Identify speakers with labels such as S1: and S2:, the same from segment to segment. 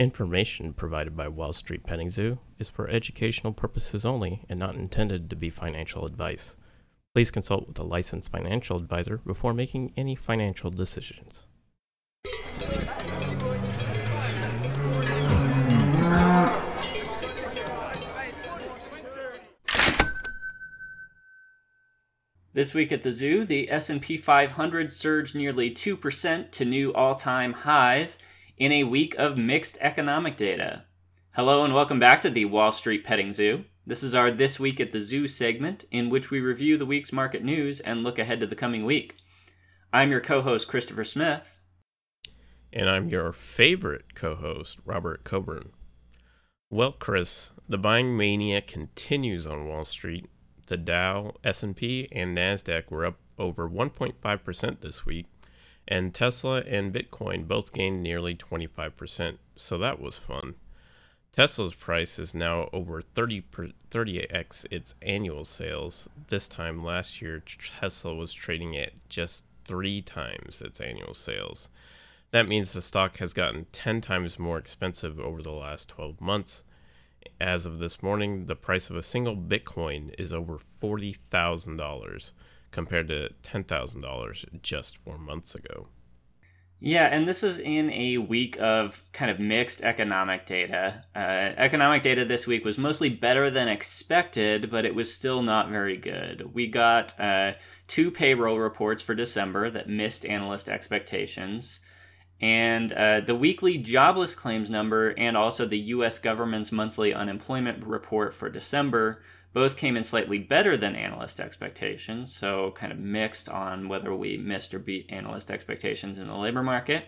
S1: Information provided by Wall Street Petting Zoo is for educational purposes only and not intended to be financial advice. Please consult with a licensed financial advisor before making any financial decisions.
S2: This week at the zoo, the S&P 500 surged nearly 2% to new all-time highs in a week of mixed economic data. Hello and welcome back to the Wall Street Petting Zoo. This is our This Week at the Zoo segment, in which we review the week's market news and look ahead to the coming week. I'm your co host, Christopher Smith.
S1: And I'm your favorite co host, Robert Coburn. Well, Chris, the buying mania continues on Wall Street. The Dow, S&P, and Nasdaq were up over 1.5% this week, and Tesla and Bitcoin both gained nearly 25%, so that was fun. Tesla's price is now over 30 per, 30x its annual sales. This time last year, Tesla was trading at just three times its annual sales. That means the stock has gotten 10 times more expensive over the last 12 months. As of this morning, the price of a single Bitcoin is over $40,000 compared to $10,000 just four months ago.
S2: Yeah, and this is in a week of kind of mixed economic data. Uh, economic data this week was mostly better than expected, but it was still not very good. We got uh, two payroll reports for December that missed analyst expectations. And uh, the weekly jobless claims number and also the US government's monthly unemployment report for December both came in slightly better than analyst expectations, so kind of mixed on whether we missed or beat analyst expectations in the labor market.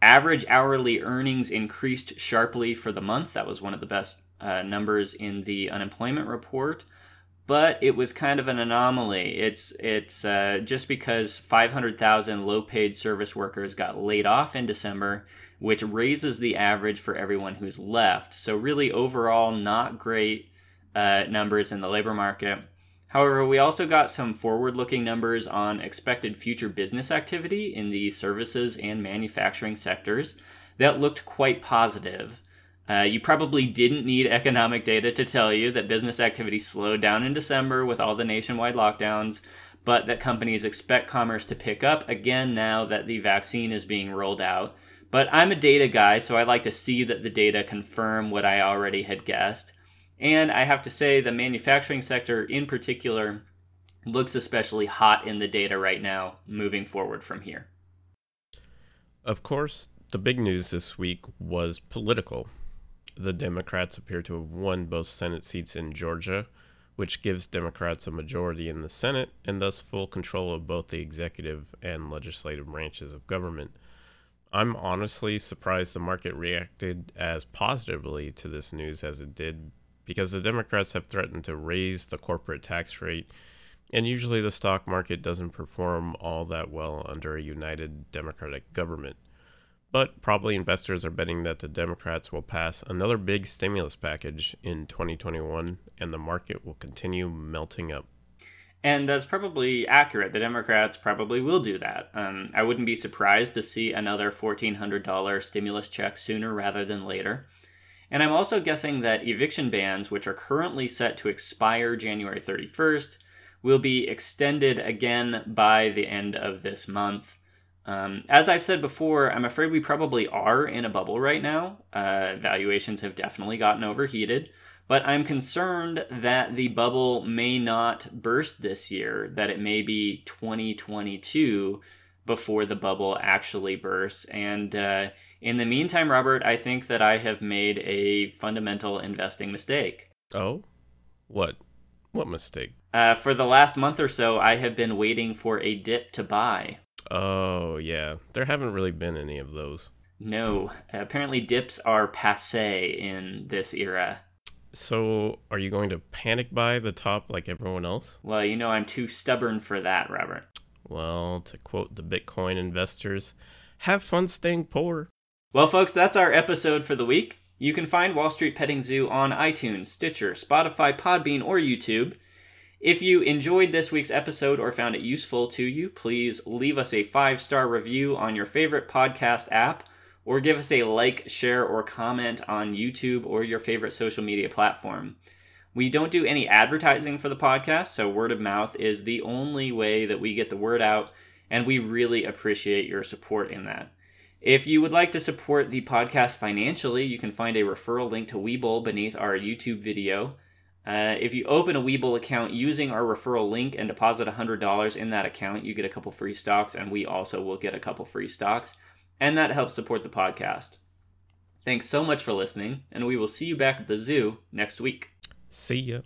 S2: Average hourly earnings increased sharply for the month. That was one of the best uh, numbers in the unemployment report, but it was kind of an anomaly. It's it's uh, just because 500,000 low-paid service workers got laid off in December, which raises the average for everyone who's left. So really, overall, not great uh, numbers in the labor market. However, we also got some forward looking numbers on expected future business activity in the services and manufacturing sectors that looked quite positive. Uh, you probably didn't need economic data to tell you that business activity slowed down in December with all the nationwide lockdowns, but that companies expect commerce to pick up again now that the vaccine is being rolled out. But I'm a data guy, so I like to see that the data confirm what I already had guessed. And I have to say, the manufacturing sector in particular looks especially hot in the data right now, moving forward from here.
S1: Of course, the big news this week was political. The Democrats appear to have won both Senate seats in Georgia, which gives Democrats a majority in the Senate and thus full control of both the executive and legislative branches of government. I'm honestly surprised the market reacted as positively to this news as it did because the Democrats have threatened to raise the corporate tax rate, and usually the stock market doesn't perform all that well under a united Democratic government. But probably investors are betting that the Democrats will pass another big stimulus package in 2021 and the market will continue melting up.
S2: And that's probably accurate. The Democrats probably will do that. Um, I wouldn't be surprised to see another $1,400 stimulus check sooner rather than later. And I'm also guessing that eviction bans, which are currently set to expire January 31st, will be extended again by the end of this month. Um, as I've said before, I'm afraid we probably are in a bubble right now. Uh, valuations have definitely gotten overheated, but I'm concerned that the bubble may not burst this year, that it may be 2022 before the bubble actually bursts. And uh, in the meantime, Robert, I think that I have made a fundamental investing mistake.
S1: Oh? What? What mistake?
S2: Uh, for the last month or so, I have been waiting for a dip to buy.
S1: Oh, yeah. There haven't really been any of those.
S2: No. Apparently, dips are passe in this era.
S1: So, are you going to panic buy the top like everyone else?
S2: Well, you know, I'm too stubborn for that, Robert.
S1: Well, to quote the Bitcoin investors, have fun staying poor.
S2: Well, folks, that's our episode for the week. You can find Wall Street Petting Zoo on iTunes, Stitcher, Spotify, Podbean, or YouTube. If you enjoyed this week's episode or found it useful to you, please leave us a five star review on your favorite podcast app or give us a like, share, or comment on YouTube or your favorite social media platform. We don't do any advertising for the podcast, so word of mouth is the only way that we get the word out, and we really appreciate your support in that. If you would like to support the podcast financially, you can find a referral link to Webull beneath our YouTube video. Uh, if you open a Webull account using our referral link and deposit $100 in that account, you get a couple free stocks, and we also will get a couple free stocks, and that helps support the podcast. Thanks so much for listening, and we will see you back at the zoo next week.
S1: See ya.